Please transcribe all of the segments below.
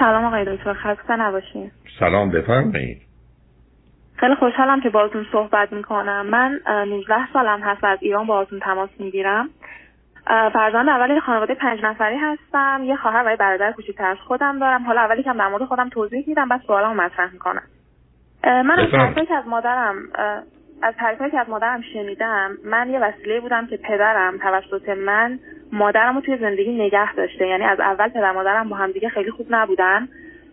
سلام آقای دکتر خسته نباشین. سلام بفرمایید. خیلی خوشحالم که باهاتون صحبت می‌کنم. من 19 سالم هست از ایران باهاتون تماس می‌گیرم. فرزند اولی خانواده پنج نفری هستم. یه خواهر و یه برادر کوچیکتر از خودم دارم. حالا اولی که در مورد خودم توضیح میدم بعد سوالامو مطرح می‌کنم. من از که از مادرم از تعریفی که از مادرم شنیدم من یه وسیله بودم که پدرم توسط من مادرم رو توی زندگی نگه داشته. یعنی از اول پدر مادرم با هم دیگه خیلی خوب نبودن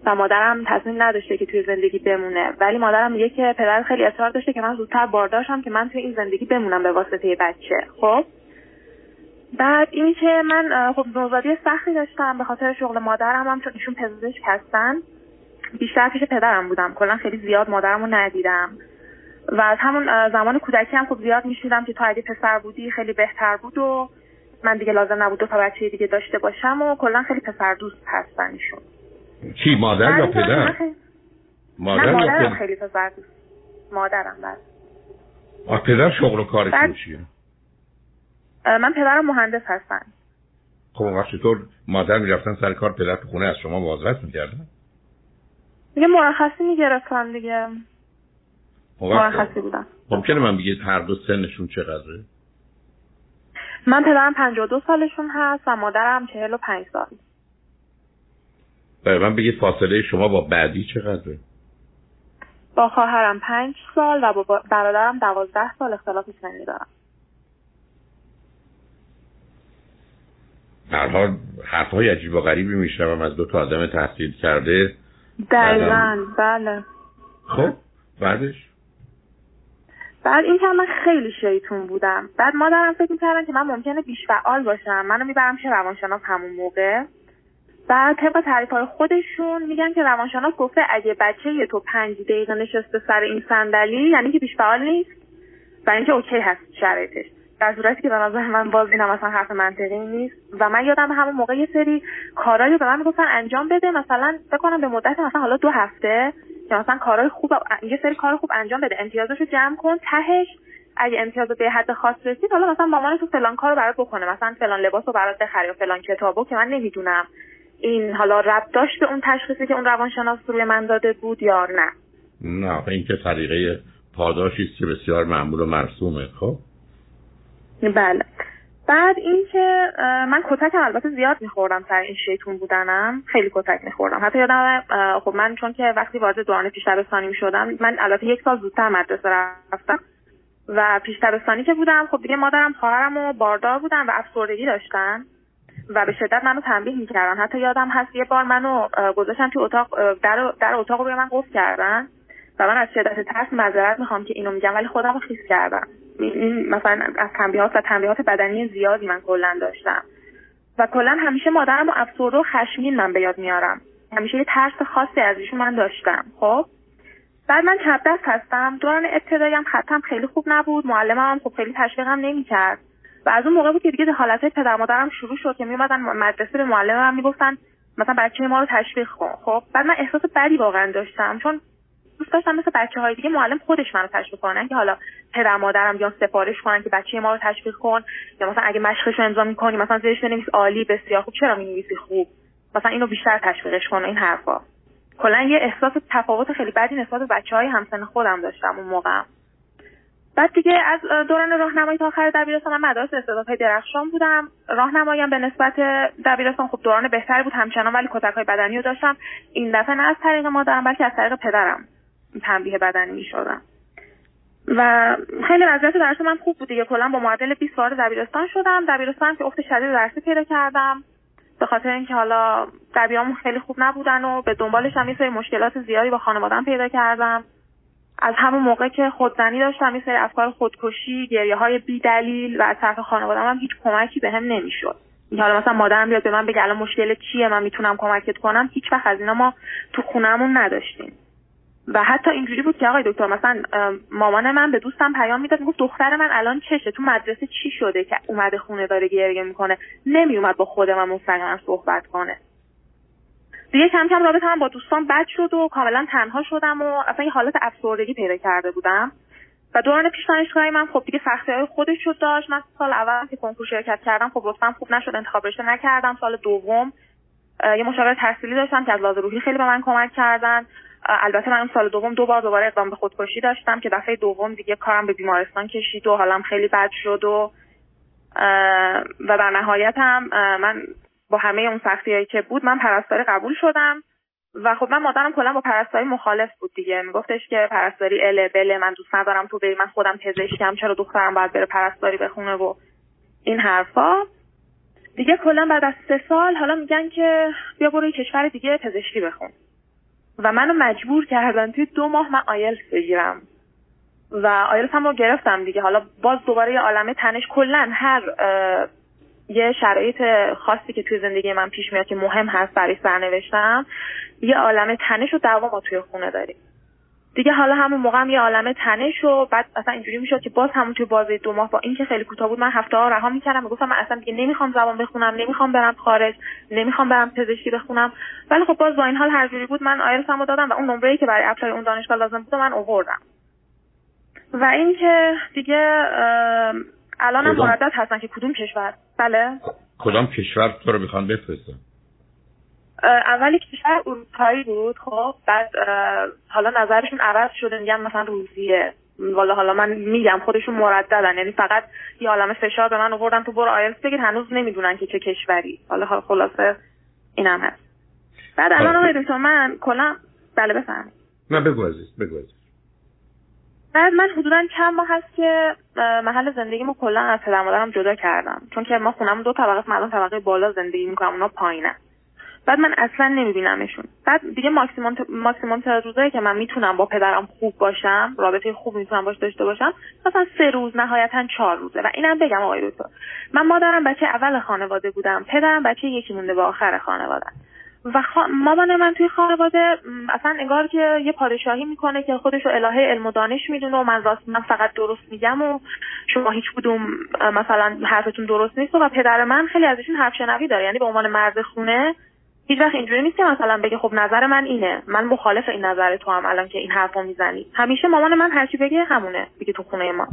و مادرم تصمیم نداشته که توی زندگی بمونه. ولی مادرم میگه که پدر خیلی اصرار داشته که من زودتر بارداشم که من توی این زندگی بمونم به واسطه بچه. خب؟ بعد این که من خب نوزادی سختی داشتم به خاطر شغل مادرم هم چون ایشون پزشک هستن. بیشتر پیش پدرم بودم. کلا خیلی زیاد مادرم رو ندیدم. و از همون زمان کودکی هم خب زیاد میشنیدم که تو اگه پسر بودی خیلی بهتر بود و من دیگه لازم نبود دو تا بچه دیگه داشته باشم و کلا خیلی پسر دوست هستن ایشون کی مادر یا پدر؟ مادر نه مادرم خیلی پسر دوست. مادرم بله. پدر شغل و کارش چیه؟ من پدرم مهندس هستن خب وقتی طور مادر می‌رفتن سر کار پدر تو خونه از شما بازرس می‌کردن؟ دیگه مرخصی می‌گرفتن دیگه. مرخصی بودن. ممکنه من بگید هر دو سنشون چقدره؟ من پدرم 52 سالشون هست و مادرم 45 سال. برای من بگید فاصله شما با بعدی چقدره؟ با خواهرم 5 سال و با برادرم 12 سال. اختلاف سنی دارم. هر حال حرف های عجیب و غریبی میشنوم از دو تا آدم تحصیل کرده. دقیقا. بله. خب بعدش؟ بعد این که من خیلی شیطون بودم. بعد مادرم فکر می‌کردن که من ممکنه بیش فعال باشم. منو می‌برم چه روانشناس همون موقع. بعد طبق تعریف های خودشون میگن که روانشناس گفته اگه بچه یه تو پنج دقیقه نشسته سر این صندلی یعنی که بیش فعال نیست. و اینکه اوکی هست شرایطش. در صورتی که به من باز اینم مثلا حرف منطقی نیست. و من یادم همون موقع یه سری کارایی به من می‌گفتن انجام بده. مثلا بکنم به مدت مثلا حالا دو هفته که مثلا کارهای خوب یه سری کار خوب انجام بده امتیازشو جمع کن تهش. اگه امتیاز به حد خاص رسید حالا مثلا مامانت تو فلان کارو برات بکنه. مثلا فلان لباسو برات بخره یا فلان کتابو که من نمی‌دونم. این حالا ربط داشت به اون تشخیصی که اون روانشناس روی من داده بود یا نه؟ نه این که طریقه پاداشی است که بسیار معمول و مرسومه خب؟ بله. بعد اینکه من کتکم البته زیاد میخوردم سر این شیطون بودنم. خیلی کتک میخوردم. حتی یادم خب من چون که وقتی وارد دوران پیش دبستانی شدم من البته یک سال زودتر مدرسه رفتم و پیش دبستانی که بودم خب دیگه مادرم خواهرم و باردار بودن و افسردگی داشتن و به شدت منو تنبیه می‌کردن. حتی یادم هست یه بار منو گذاشتن تو اتاق در, در اتاق روی من قفل کردن و من از شدت ترس معذرت می‌خوام که اینو میگم ولی خودم رو خیس کردم. مثلا از تنبیهات و تنبیهات بدنی زیادی من کلا داشتم. و کلا همیشه مادرم و افسرده و خشمین من به یاد میارم. همیشه یه ترس خاصی از ایشون من داشتم. خب؟ بعد من چپ دست هستم. دوران ابتداییم خطم خیلی خوب نبود. معلمم هم خب خیلی تشویقم نمی‌کرد. و از اون موقع بود که دیگه حالت پدر مادرم شروع شد که میومدن مدرسه به معلمم می‌گفتن مثلا بچه ما رو تشویق کن. خب؟ بعد من احساس بدی واقعا داشتم. چون دوست داشتم مثل بچه های دیگه معلم خودش منو تشویق کنن که حالا پدر مادرم یا سفارش کنن که بچه ما رو تشویق کن. یا مثلا اگه مشقش رو امضا می‌کنی مثلا زیرش بنویس عالی بسیار خوب. چرا می‌نویسی خوب؟ مثلا اینو بیشتر تشویقش کن این حرفا. کلا یه احساس تفاوت خیلی بدی نسبت به بچه های همسن خودم داشتم اون موقع. بعد دیگه از دوران راهنمایی تا آخر دبیرستان من مدارس استعدادهای درخشان بودم. راهنماییم به نسبت دبیرستان خب دوران بهتری بود همچنان ولی کتک های بدنی رو داشتم. این دفعه نه از طریق مادرم بلکه از طریق پدرم. تنبیه بدنی می شدم و خیلی وضعیت درس من خوب بود دیگه. کلا با معدل 20 وارد دبیرستان شدم. دبیرستان که افت شدید درسی پیدا کردم. به خاطر اینکه حالا دبیرامون خیلی خوب نبودن و به دنبالش هم یه سری مشکلات زیادی با خانوادم پیدا کردم. از همون موقع که خودزنی داشتم یه سری افکار خودکشی گریه های بی دلیل و از طرف خانوادم هم هیچ کمکی بهم به نمی‌شد حالا مثلا مادرم بیاد به من بگه الان مشکل چیه؟ من می‌تونم کمکت کنم. هیچ وقت از اینا ما تو خونهمون نداشتیم. و حتی اینجوری بود که آقای دکتر مثلا مامان من به دوستم پیام می‌داد می‌گفت دختر من الان چشه تو مدرسه چی شده که اومده خونه داره گریه می‌کنه؟ نمیومد با خود من مستقیما صحبت کنه. دیگه کم کم رابطه من با دوستان بد شد و کاملا تنها شدم و اصلا یه حالت افسردگی پیدا کرده بودم. و دوران پیش دانشگاهی من خب دیگه سختی های خودش شد داشت. من سال اول که کنکور شرکت کردم خب رفتم خوب نشد انتخاب رشته نکردم. سال دوم یه مشاور تحصیلی داشتم که از لحاظ روحی خیلی به من کمک کردن. البته من سال دوم دو بار دوباره اقدام به خودکشی داشتم که دفعه دوم دیگه کارم به بیمارستان کشید و حالم خیلی بد شد و و در نهایت هم من با همه اون سختی که بود من پرستاری قبول شدم و خب من مادرم کلا با پرستاری مخالف بود دیگه. میگفتش که پرستاری اله بله من دوست ندارم تو بری من خودم پزشکم چرا دخترم باید بره پرستاری بخونه و این حرفا. دیگه کلا بعد از سه سال حالا میگن که بیا برو کشور دیگه پزشکی بخون. و منو مجبور کردن توی دو ماه من آیلس بگیرم. و آیلس هم رو گرفتم دیگه. حالا باز دوباره یه عالمه تنش کلا هر یه شرایط خاصی که توی زندگی من پیش میاد که مهم هست برای سرنوشتم یه عالمه تنش و دعوا ما توی خونه داریم. دیگه حالا همون موقع هم یه عالمه تنش و بعد اصلا اینجوری می‌شد که باز همون توی بازی دو ماه با اینکه خیلی کوتاه بود من هفته ها رها می‌کردم می‌گفتم من اصلا دیگه نمی‌خوام زبان بخونم نمی‌خوام برم خارج نمی‌خوام برم پزشکی بخونم. ولی خب باز با این حال هر جوری بود من آیلتسمو دادم و اون نمره‌ای که برای اپلای اون دانشگاه لازم بود من آوردم. و اینکه دیگه الانم مردد هستن که کدوم کشور؟ بله. کدام کشور تو رو می‌خوان بفرستن؟ اولی کشور اروپایی بود خب بعد حالا نظرشون عوض شده میگن مثلا روسیه. والا حالا من میگم خودشون مرددن یعنی فقط یه عالم فشار به من آوردن تو برو آیلتس بگیر هنوز نمی‌دونن که چه کشوری. حالا خلاصه اینم هست. بعد الان آقای دکتر من کلا بله بفهم نه بگو عزیز بگو عزیز. بعد من حدودا چند ماه هست که محل زندگیمو کلا از پدر مادرم جدا کردم. چون که ما خونم دو طبقه مردم طبقه بالا زندگی می‌کنم اونا پایینه بعد من اصلا نمیبینمشون. بعد دیگه ماکسیموم ماکسیموم روزایی که من می‌تونم با پدرم خوب باشم رابطه خوب می‌تونم باش داشته باشم مثلا سه روز نهایتا چهار روزه. و اینم بگم آقای دکتر من مادرم بچه اول خانواده بودم پدرم بچه یکی مونده به آخر خانواده. و مامان من توی خانواده اصلا انگار که یه پادشاهی می‌کنه که خودش رو الهه علم و دانش می‌دونه و من راست من فقط درست میگم و شما هیچ کدوم مثلا حرفتون درست نیست و پدر من خیلی ازشون حرف شنوی داره. یعنی به عنوان مرد خونه هیچ وقت اینجوری نیست که مثلا بگه خب نظر من اینه. من مخالف این نظر تو هم الان که این حرفو می‌زنی. همیشه مامان من هرچی بگه همونه دیگه تو خونه ما.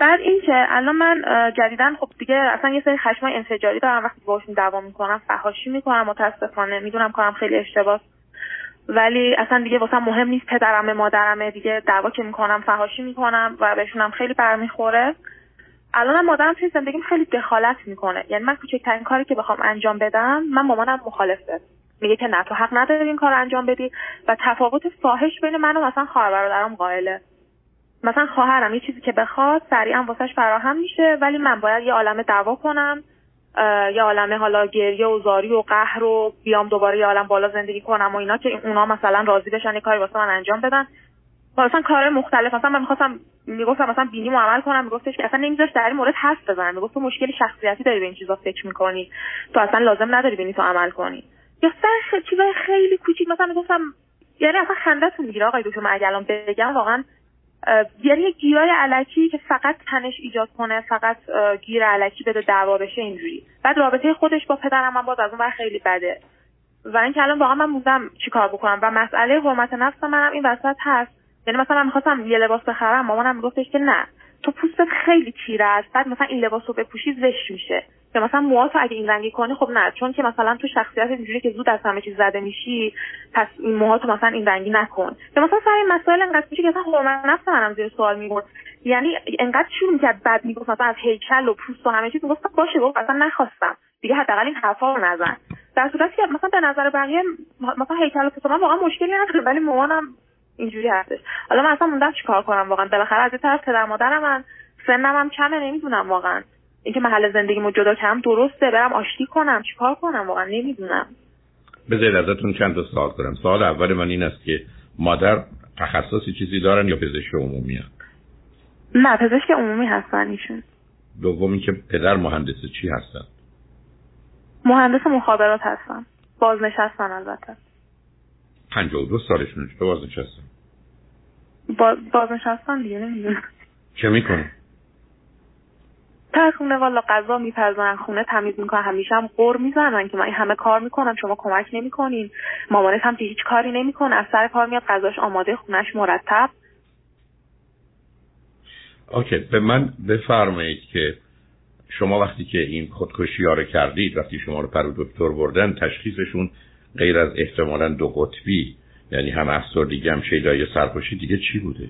بعد اینکه الان من جدیدا خب دیگه اصلا یه سری خشمای انفجاری دارم. وقتی باشون دعوا می‌کنم فحاشی می‌کنم متاسفانه. می‌دونم کارم خیلی اشتباه. ولی اصلا دیگه واسه مهم نیست پدرمه مادرمه. دیگه دعوا که می‌کنم فحاشی می‌کنم و بهشونم خیلی برمیخوره. الان مادرم توی زندگیم خیلی دخالت می‌کنه. یعنی من کوچکترین کاری که بخوام انجام بدم من مامانم مخالفه. میگه که نه تو حق نداری این کار انجام بدی و تفاوت فاحش بین من و مثلا خواهر برادرم قائله. مثلا خواهرم یه چیزی که بخواد سریعا واسش فراهم میشه ولی من باید یه عالم دعوا کنم یه عالم حالا گریه و زاری و قهر و بیام دوباره یه عالم بالا زندگی کنم و اینا که اونا مثلا راضی بشن یه کاری واسه من انجام بدن. مثلا کار مختلف مثلا من می‌خواستم می‌گفتم مثلا بینی عمل کنم میگفتش که اصلا نمیذاش در این مورد حرف بزنم می‌گفت تو مشکل شخصیتی داری به این چیزا فکر می‌کنی. تو اصلا لازم نداری بینی تو عمل کنی. یا سر چیزای خیلی کوچیک مثلا می‌گفتم یعنی اصلا خندهتون می‌گیره آقای دکتر من اگه الان بگم واقعا یعنی گیرای علکی که فقط تنش ایجاد کنه فقط گیر علکی بده دعوا بشه اینجوری. بعد رابطه خودش با پدرم من باز از اون خیلی بده. و اینکه الان واقعا من موندم چیکار بکنم؟ و مسئله حرمت نفس منم این وسط هست. یعنی مثلا من می‌خواستم یه لباس بخرم مامانم میگفتش که نه. تو پوستت خیلی تیره است بعد مثلا این لباس رو بپوشی زشت میشه. که مثلا موهاتو اگه این رنگی کنی خب نه. چون که مثلا تو شخصیت اینجوری که زود از همه چیز زده میشی پس این موهاتو مثلا این رنگی نکن. یا مثلا سر این مسائل انقدر میشه که مثلا حرمت نفس منم زیر سوال می‌برد. یعنی انقدر شروع می‌کرد بعد می‌گفت مثلا از هیکل و پوست و همه چیز می‌گفت باشه گفت اصلا نخواستم. دیگه حداقل این حرفا رو نزن. در صورتی که مثلا به نظر بقیه مثلا هیکل و پوست من واقعا مشکلی نداره ولی مامانم اینجوری هستش. حالا من اصلا موندم چیکار کنم واقعا. بالاخره از طرف پدر مادرم من سنم هم کمه نمی‌دونم واقعا. اینکه محل زندگیمو جدا کردم درسته برم آشتی کنم. چیکار کنم واقعا؟ نمی‌دونم. بذارید ازتون چند تا سوال کنم سوال اول من این است که مادر تخصصی چیزی دارن یا پزشک عمومی هست؟ نه پزشک عمومی هستن ایشون. دومی که پدر مهندس چی هستن؟ مهندس مخابرات هستن. بازنشستن البته. دو سالشون چطور بازنشستن؟ با... بازنشستن دیگه نمی‌دونم. چه می‌کنه تا خونه والا غذا میپزن خونه تمیز می‌کنن همیشه هم قر می‌زنن که من همه کار می‌کنم شما کمک نمی‌کنین. مامانت هم که هیچ کاری نمی‌کنه از سر کار میاد غذاش آماده خونش مرتب. OK به من بفرمایید که شما وقتی که این خودکشی ها رو کردید وقتی شما رو پیش دکتر بردن تشخیصشون غیر از احتمالا دو قطبی یعنی هم افسردگی هم شیدایی سرخوشی دیگه چی بوده؟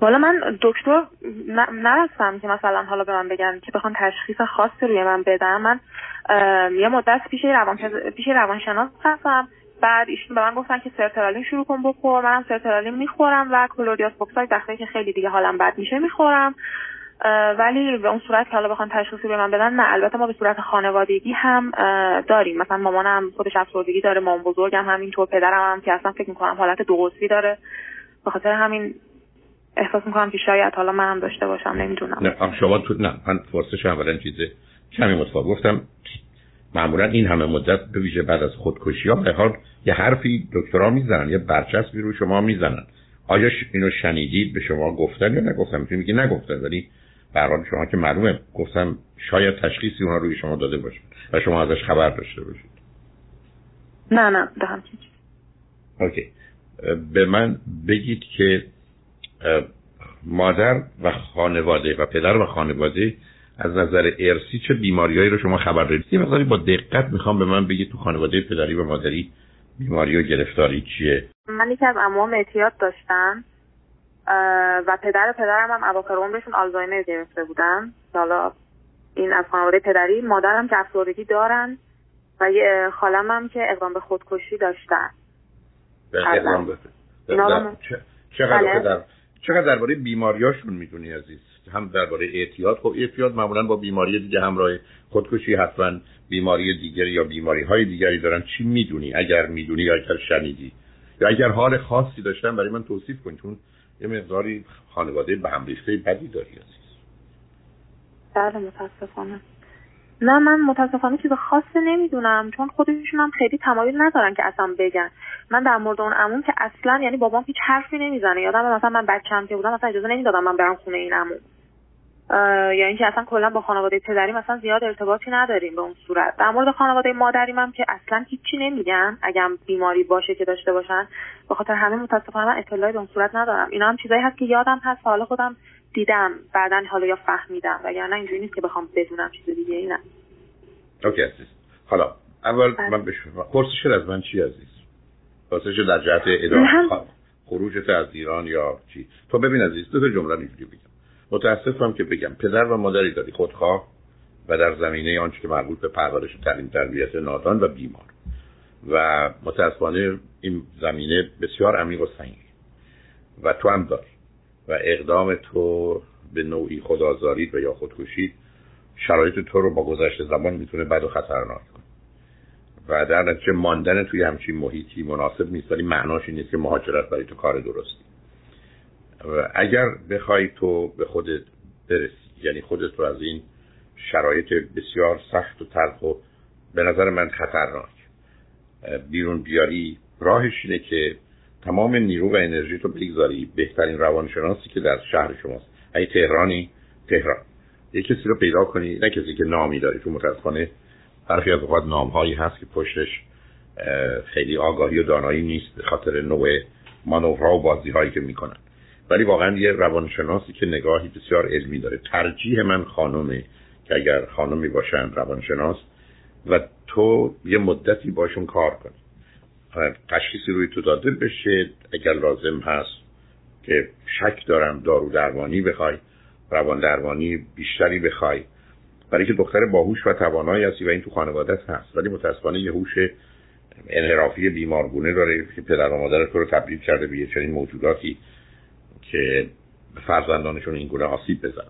حالا من دکتر نرفتم که مثلا حالا به من بگن که بخوان تشخیص خاصی روی من بدن. من یه مدت پیش روان پیش روانشناس هستم بعد ایشون به من گفتن که سرترالین شروع کن بخور. منم سرترالین می‌خورم و کلودیاس بوکسای دفعه که خیلی دیگه حالم بد میشه می‌خورم. ولی به اون صورت که حالا بخوان تشخیصی به من بدن نه البته ما به صورت خانوادگی هم داریم. مثلا مامانم خودش افسردگی داره مام بزرگم همینطور پدرم هم که اصلا فکر می‌کنم حالت دو داره. به خاطر همین احساس می‌کنم که شاید حالا من هم داشته باشم نمی‌دونم. نه شما تو نه من فرصش اولا چیزه. کمی متفاوت گفتم. معمولا این همه مدت به ویژه بعد از خودکشی ها به حال یه حرفی دکترها می‌زنن یه برچسبی رو شما می‌زنن. آیا اینو شنیدید؟ به شما گفتن یا نگفتن؟ میگی نگفتن ولی به شما که معلومه گفتم شاید تشخیصی اونا روی شما داده باشه و شما ازش خبر داشته باشید. نه نه دهم اوکی. به من بگید که مادر و خانواده و پدر و خانواده از نظر ارسی چه بیماریایی رو شما خبر دارید؟ یه مقداری با دقت می‌خوام به من بگید تو خانواده پدری و مادری بیماری و گرفتاری چیه؟ من یکی از اموام اعتیاد داشتن و پدر و پدرم هم اواخر عمرشون آلزایمر گرفته بودن. حالا این از خانواده پدری مادرم که افسردگی دارن و یه خالم هم که اقدام به خودکشی داشتن. اقدام به چقدر بله. چقدر درباره بیماریاشون می‌دونی عزیز؟ هم درباره اعتیاد خب اعتیاد معمولا با بیماری دیگه همراه خودکشی حتما بیماری دیگری یا بیماری های دیگری دارن. چی می‌دونی؟ اگر می‌دونی یا اگر شنیدی. یا اگر حال خاصی داشتن برای من توصیف کن. چون یه مقداری خانواده به هم ریخته بدی داری عزیز. بله متاسفانه. نه من متاسفانه چیز خاصی نمی‌دونم چون خودشون هم خیلی تمایل ندارن که اصلا بگن. من در مورد اون عموم که اصلا یعنی بابام هیچ حرفی نمی‌زنه. یادم مثلا من بچه‌ام که بودم مثلا اجازه نمی‌دادم من برم خونه این عموم یا اینکه اصلا کلا با خانواده پدری مثلا زیاد ارتباطی نداریم به اون صورت. در مورد خانواده مادریم هم که اصلا هیچی نمیگن. اگر بیماری باشه که داشته باشن به خاطر همه متاسفانه من اطلاعی به اون صورت ندارم. اینا هم چیزایی هست که یادم هست. حالا خودم دیدم. بعدا حالا یا فهمیدم. وگرنه اینجوری نیست که بخوام بدونم چیز دیگه ای نه. اوکی عزیز. حالا اول بله. من پرسش از من چی عزیز؟ پرسش در جهت ادامه خروجت از ایران یا چی؟ تو ببین عزیز دو تا جمله اینجوری بگم. متاسفم که بگم پدر و مادری داری خودخواه و در زمینه آنچه که مربوط به پرورش و تعلیم تربیت نادان و بیمار. و متاسفانه این زمینه بسیار عمیق و سنگین. و تو هم داری. و اقدام تو به نوعی خدازارید و یا خودکشید شرایط تو رو با گذشت زمان می‌تونه بد و خطرناک کنه. و در نتیجه ماندن توی همچین محیطی مناسب نیست ولی معناش این نیست که مهاجرت برای تو کار درستی. اگر بخوای تو به خودت برسی یعنی خودت رو از این شرایط بسیار سخت و تلخ و به نظر من خطرناک. بیرون بیاری راهش اینه که تمام نیرو و انرژی تو بگذاری. بهترین روانشناسی که در شهر شماست. ای تهرانی تهران. یه کسی رو پیدا کنی نه کسی که نامی داری. تو متاسفانه برخی از اوقات نام هایی هست که پشتش خیلی آگاهی و دانایی نیست به خاطر نوع مانورها و بازی هایی که می‌کنن. ولی واقعا یه روانشناسی که نگاهی بسیار علمی داره. ترجیح من خانمه که اگر خانمی باشن روانشناس و تو یه مدتی باشون کار کنی. تشخیصی روی تو داده بشه اگر لازم هست که شک دارم دارو درمانی بخوای روان درمانی بیشتری بخوای. برای که دختر باهوش و توانایی هستی و این تو خانواده هست. ولی متاسفانه یه هوش انحرافی بیمارگونه داره که پدر و مادر تو رو تبدیل کرده به یه چنین موجوداتی. که فرزندانشون این گونه آسیب بزن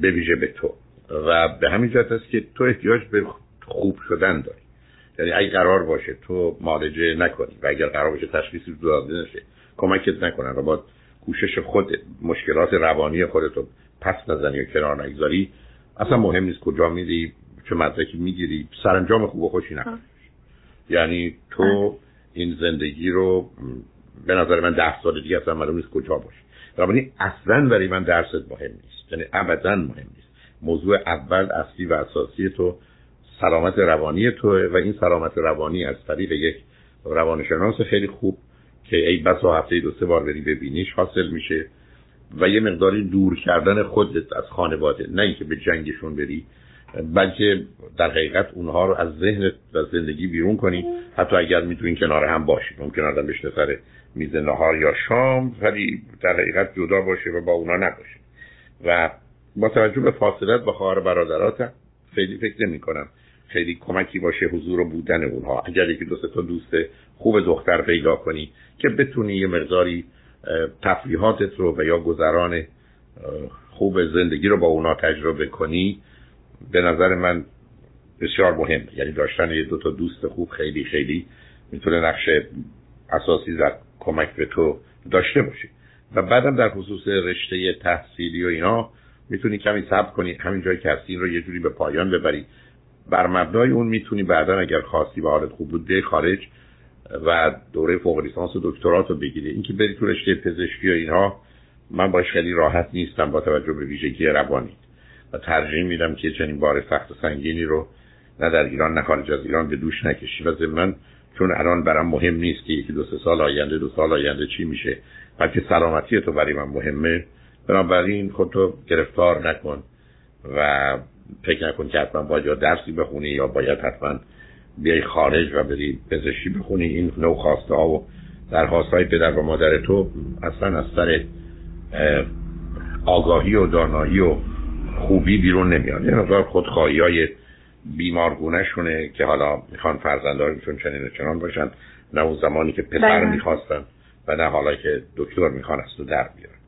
به ویژه به تو. و به همین جهت است که تو احتیاج به خوب شدن داری. یعنی اگه قرار باشه تو معالجه نکنی و اگر قرار باشه تشخیصی داده نشه کمکت نکنن و با کوشش خود مشکلات روانی خودتو پس نزنی و کنار نگذاری اصلا مهم نیست کجا میری چه مدرکی می‌گیری سرانجام خوب و خوشی نکنی یعنی تو این زندگی رو به نظر من ده سال دیگه اصلا معلوم نیست کجا باشی بنابراین اصلا برای من درست مهم نیست. یعنی ابدا مهم نیست. موضوع اول اصلی و اساسی تو سلامت روانی توه و این سلامت روانی از طریق یک روانشناس خیلی خوب که ای و هفته دو سه بار بری ببینیش حاصل میشه و یه مقداری دور کردن خودت از خانواده نه اینکه به جنگشون بری بلکه در حقیقت اونها رو از ذهن و زندگی بیرون کنی. حتی اگر می‌تونین کنار هم باشید ممکن آدم بشته سر میز نهار یا شام ولی در حقیقت جدا باشه و با اونا نباشه. و با توجه به فاصلت با خواهر برادراتم خیلی فکر نمی کنم خیلی کمکی باشه حضور و بودن اونها. اگر یکی دو تا دوست خوب دختر پیدا کنی که بتونی یه مقداری تفریحاتت رو و یا گذران خوب زندگی رو با اونا تجربه کنی به نظر من بسیار مهم. یعنی داشتن یه دو تا دوست خوب خیلی خیلی می‌تونه نقش اساسی در کمک به تو داشته باشه و بعدم در خصوص رشته تحصیلی و اینا می‌تونی کمی صبر کنی همین جایی که هستی رو یه جوری به پایان ببری. بر مبنای اون می‌تونی بعدا اگر خواستی و حالت خوب بود به خارج و دوره فوق لیسانس و دکترات رو بگیری. اینکه بری تو رشته پزشکی و اینها من باش خیلی راحت نیستم با توجه به ویژگی روانی. و ترجیح میدم که چنین بار سخت و سنگینی رو نه در ایران نه خارج از ایران به دوش نکشی. و ضمن چون الان برام مهم نیست که یکی دو سه سال آینده دو سال آینده چی میشه بلکه سلامتی تو برای من مهمه. بنابراین خودتو گرفتار نکن و فکر نکن که حتما باید یا درسی بخونی یا باید حتما بیای خارج و بری پزشکی بخونی. این نوع خواسته ها و درخواست های پدر و مادر تو اصلا از سر آگاهی و دانایی و خوبی بیرون نمیاد. مقدار خودخواهی های بیمارگونه شونه که حالا می‌خوان فرزندانشون چنین و چنان باشن نه اون زمانی که پسر بله. می‌خواستن و نه حالا که دکتر می‌خوان از تو در بیارن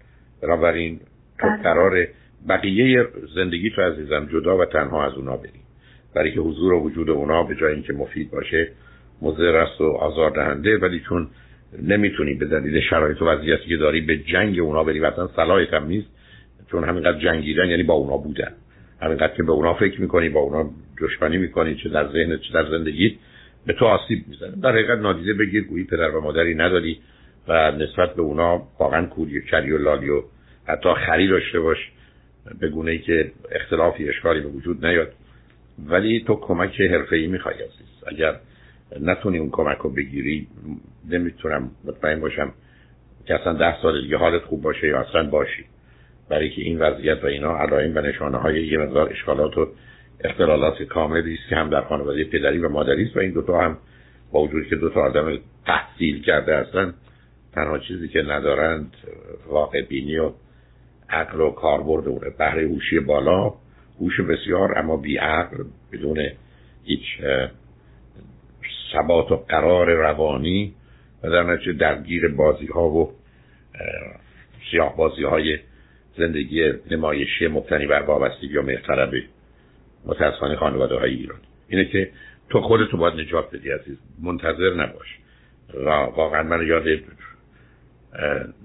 بنابراین تو بله. قرار بقیه زندگی تو عزیزم جدا و تنها از اونا بری برای که حضور و وجود اونا به جای اینکه مفید باشه مضر است و آزار دهنده ولی چون نمی‌تونی به دلیل شرایط و وضعیتی که داری به جنگ اونا بری و صلاحیت هم نیست چون همینقدر جنگیدن یعنی با اونا بودن همینقدر که به اونا فکر می‌کنی با اونا دشمنی می‌کنی چه در ذهن چه در زندگی به تو آسیب می‌زنه. در حقیقت نادیده بگیر گویی پدر و مادری نداری و نسبت به اونا واقعا کوری کری و لالی و حتی خری داشته باش به گونه ای که اختلافی اشکالی به وجود نیاد. ولی تو کمک حرفه‌ای می‌خوای عزیز. اگر نتونی اون کمک رو بگیری نمی‌تونم مطمئن باشم که اصلا ده سال دیگه حالت خوب باشه یا اصلا باشی. برای که این وضعیت و اینا علائم و نشانه های یه مقدار اشکالات و اختلالات کاملی است که هم در خانواده پدری و مادری است و این دوتا هم با وجود که دوتا آدم تحصیل کرده هستن تنها چیزی که ندارند واقع بینی و عقل و کاربرد اونه. بهره هوشی بالا هوش بسیار اما بی عقل بدون هیچ ثبات و قرار روانی و در نتیجه درگیر بازی ها و سیاه بازی های زندگی نمایشی مبتنی بر وابستگی یا مهترب متاسفانه خانواده های ایران. اینه که تو خودتو باید نجات بدی عزیز. منتظر نباش. و واقعا من یاد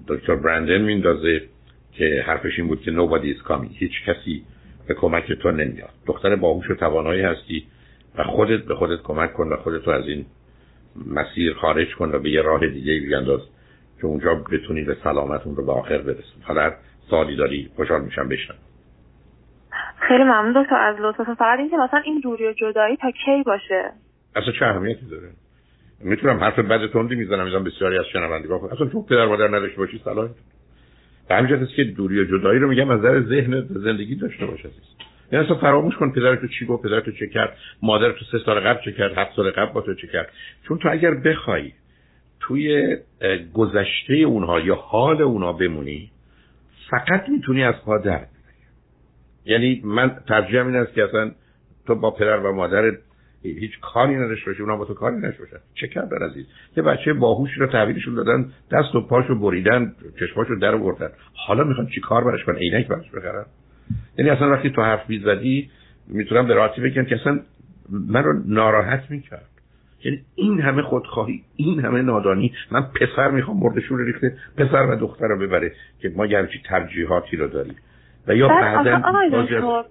دکتر برندن میندازه که حرفش این بود که nobody is coming. هیچ کسی به کمک تو نمیاد. دختر باهوش و توانایی هستی و خودت به خودت کمک کن و خودت از این مسیر خارج کن و به یه راه دیگه بیانداز که اونجا بتونی به سلامتون رو به آخر برسون حالا سوالی داری خوشحال میشم بشنم خیلی ممنون دکتر از لطفتون فقط اینکه مثلا این دوری و جدایی تا کی باشه؟ اصلا چه اهمیتی داره؟ می‌تونم حرف بد تندی می‌زنم می‌زنم بسیاری از شنوندگان اصلا چون پدر مادر نداشته باشی صلاح به همین که دوری و جدایی رو میگم از نظر ذهن زندگی داشته باشه یعنی اصلا فراموش کن پدر تو چی گفت پدر تو چه کرد مادر تو سه سال قبل چه کرد هفت سال قبل با تو چه کرد. چون تو اگر بخوای توی گذشته اونها یا حال اونها بمونی فقط می‌تونی از پا در یعنی من ترجیحم این است که اصلا تو با پدر و مادر هیچ کاری نداشته باشی اونا با تو کاری نداشته باشن. چه کردن عزیز؟ یه بچه باهوش رو تحویلشون دادن دست و پاشو بریدن چشماشو در آوردن. حالا می‌خوان چی کار براش کنن؟ عینک براش بخرن؟ یعنی اصلا وقتی تو حرف می‌زدی می‌تونم به راحتی بگم که اصلا من رو ناراحت می‌کرد. یعنی این همه خودخواهی این همه نادانی من پسر می‌خوام مردشون رو ریخته پسر و دختر رو ببره که ما گرچی ترجیحاتی رو داریم. و یا بعدا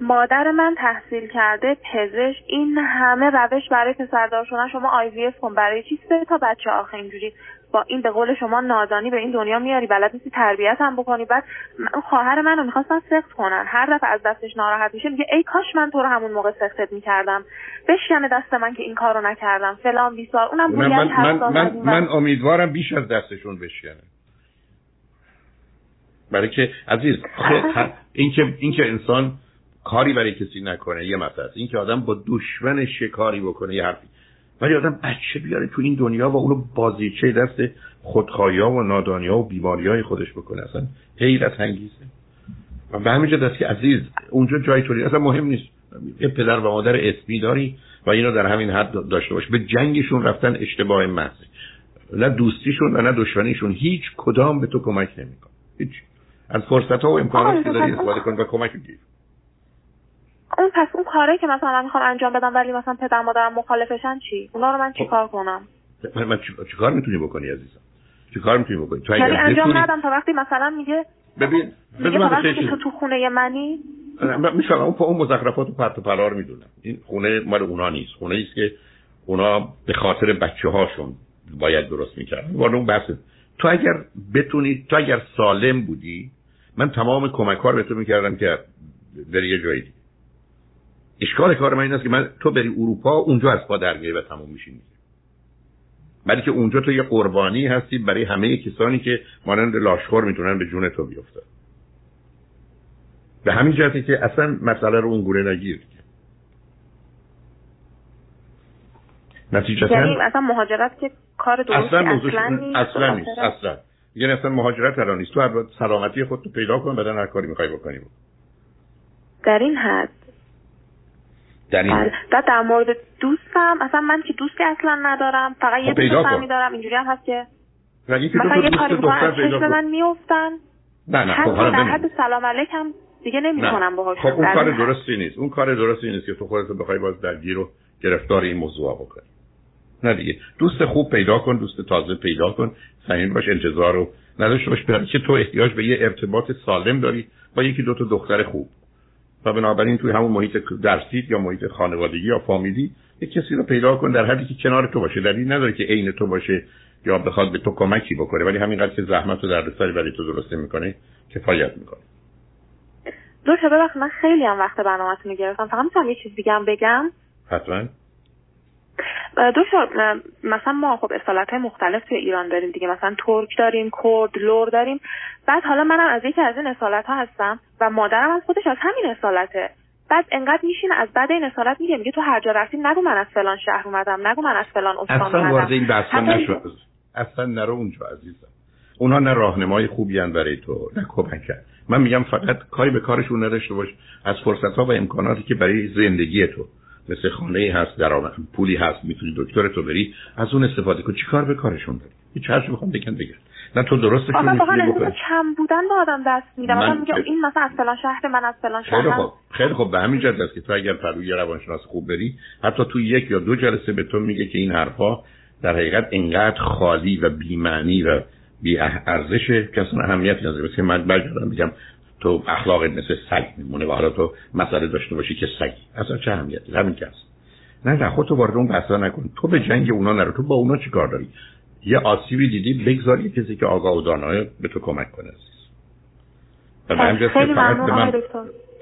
مادر من تحصیل کرده پزشک این همه روش برای پسردار شدن شما آی کن برای چی سه تا بچه آخه اینجوری با این به قول شما نادانی به این دنیا میاری بلد نیستی تربیت هم بکنی. بعد خواهر منو می‌خواستن سخت کنن. هر دفعه از دستش ناراحت میشه میگه ای کاش من تو رو همون موقع سختت می‌کردم. بشکنه دست من که این کارو نکردم. فلان بیسار. اونم من, من, من, من, من امیدوارم بیش از دستشون بشکنه. برای که عزیز اینکه اینکه انسان کاری برای کسی نکنه یه مثلا اینکه آدم با دشمن شکاری بکنه یه حرفی. ولی آدم بچه بیاره تو این دنیا و اونو بازیچه دست خودخواهی و نادانی و بیماری های خودش بکنه. اصلا حیرت انگیزه. و به همین دست که عزیز اونجا جای توری اصلا مهم نیست. یه پدر و مادر اسمی داری و اینو در همین حد داشته باش. به جنگشون رفتن اشتباه محض. نه دوستیشون و نه دشمنیشون. هیچ کدام به تو کمک نمیکن هیچ. از فرصت ها و امکاناتی که داری استفاده کن و کمک گیر. اون پس اون کاره که مثلا من می‌خوام انجام بدم ولی مثلا پدر مادرم مخالفشن چی؟ اونا رو من چیکار کنم؟ من, من چیکار می‌تونی بکنی عزیزم؟ چیکار می‌تونی بکنی؟ تو اگر یعنی انجام ندم تا وقتی مثلا میگه ببین ببین تو تو خونه منی؟ میشم اون اون مزخرفات و پرت و پلار می‌دونم. این خونه مال اونا نیست. خونه ایست که اونا به خاطر بچه هاشون باید درست می‌کردن. وارد اون بحث تو اگر بتونی تو اگر سالم بودی من تمام کمک ها رو به تو می‌کردم که بری یه جایی. اشکال کار من این است که من تو بری اروپا اونجا از پا درگیری و تموم میشی. ولی که اونجا تو یه قربانی هستی برای همه کسانی که مانند لاشخور می‌تونن به جون تو بیفتن. به همین جهتی که اصلا مسئله رو اونگونه نگیر. نتیجتا یعنی اصلا مهاجرت که کار درستی اصلا, اصلا نیست اصلا نیست اصلا. یعنی اصلا مهاجرت الان نیست. تو سلامتی خود تو پیدا کن بعدا هر کاری می‌خوای بکنی. در این حد در این بله. بعد در مورد دوستم اصلا من که دوستی اصلا دارم فقط یه خب دوست دارم اینجوری هم هست که مثلا یه کاری می‌کنن چشم من میفتن نه نه خب حالا حد سلام علیکم دیگه نمی‌کنم باهاش خب اون کار درستی نیست. اون کار درستی نیست که تو خودت بخوای باز درگیر و گرفتار این موضوع بکنی. نه دیگه. دوست خوب پیدا کن دوست تازه پیدا کن. صمیم باش انتظار رو نداشته باش. برای که تو احتیاج به یه ارتباط سالم داری با یکی دو تا دختر خوب. و بنابراین توی همون محیط درسیت یا محیط خانوادگی یا فامیلی یه کسی رو پیدا کن در حدی که کنار تو باشه. دلیل نداره که عین تو باشه یا بخواد به تو کمکی بکنه ولی همینقدر که زحمت و دردسری برای تو درسته می‌کنه کفایت می‌کنه. دو ببخشید من خیلی هم وقت برنامه‌تون گرفتم. فقط می‌تونم یه چیز دیگه هم بگم. حتما. دکتر مثلا ما خب اصالت های مختلف توی ایران داریم دیگه. مثلا ترک داریم کرد لور داریم. بعد حالا منم از یکی از این اصالت ها هستم و مادرم از خودش از همین اصالته بعد انقدر میشین از بعد این اصالت میگه میگه تو هر جا رفتی نگو من از فلان شهر اومدم نگو من از فلان استان اصلا وارد این بحث نشو. اصلا نرو اونجا عزیزم. اونا نه راهنمای خوبی برای تو نه کمک من میگم فقط کاری به کارشون نداشته باش. از فرصت ها و امکاناتی که برای زندگی تو. مثل خانه هست درآمد پولی هست می‌تونی دکتر تو بری از اون استفاده کن چیکار به کارشون داری؟ هیچ حرفی بخوام بگن بگن نه تو درستشون می‌تونی بکنی. کم بودن با آدم دست میدم. من میگم این مثلا از فلان شهر من از فلان شهر خیلی خوب خیلی خوب به همین جهت است که تو اگر پروی روانشناس خوب بری حتی تو یک یا دو جلسه به تو میگه که این حرفا در حقیقت انقدر خالی و بی‌معنی و بی ارزش که اصلا اهمیتی نداره. که من برگردم میگم تو اخلاقت مثل سگ میمونه و حالا تو مسئله داشته باشی که سگی اصلا چه اهمیتی همین که هست. نه نه خودتو وارد اون بحثا نکن. تو به جنگ اونا نرو. تو با اونا چی کار داری؟ یه آسیبی دیدی بگذار یه کسی که آگاه و دانای به تو کمک کنه خیلی ممنون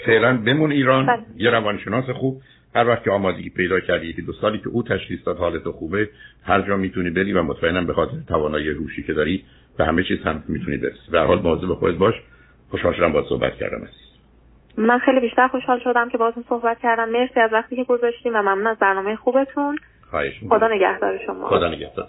فعلا بمون ایران. بله. یه روانشناس خوب. هر وقت که آمادگی پیدا کردی یکی دو سالی که او تشخیص داد حالت خوبه هر جا می‌تونی بری و مطمئنم به خاطر توانایی روشی که داری به همه چیز هم می‌تونی برسی. به هر حال مواظب خودت باش. خوشحال شدم با صحبت کردم من خیلی بیشتر خوشحال شدم که باهاتون صحبت کردم. مرسی از وقتی که گذاشتیم و ممنون از برنامه خوبتون. خواهش خدا نگهدار شما. خدا نگهدار.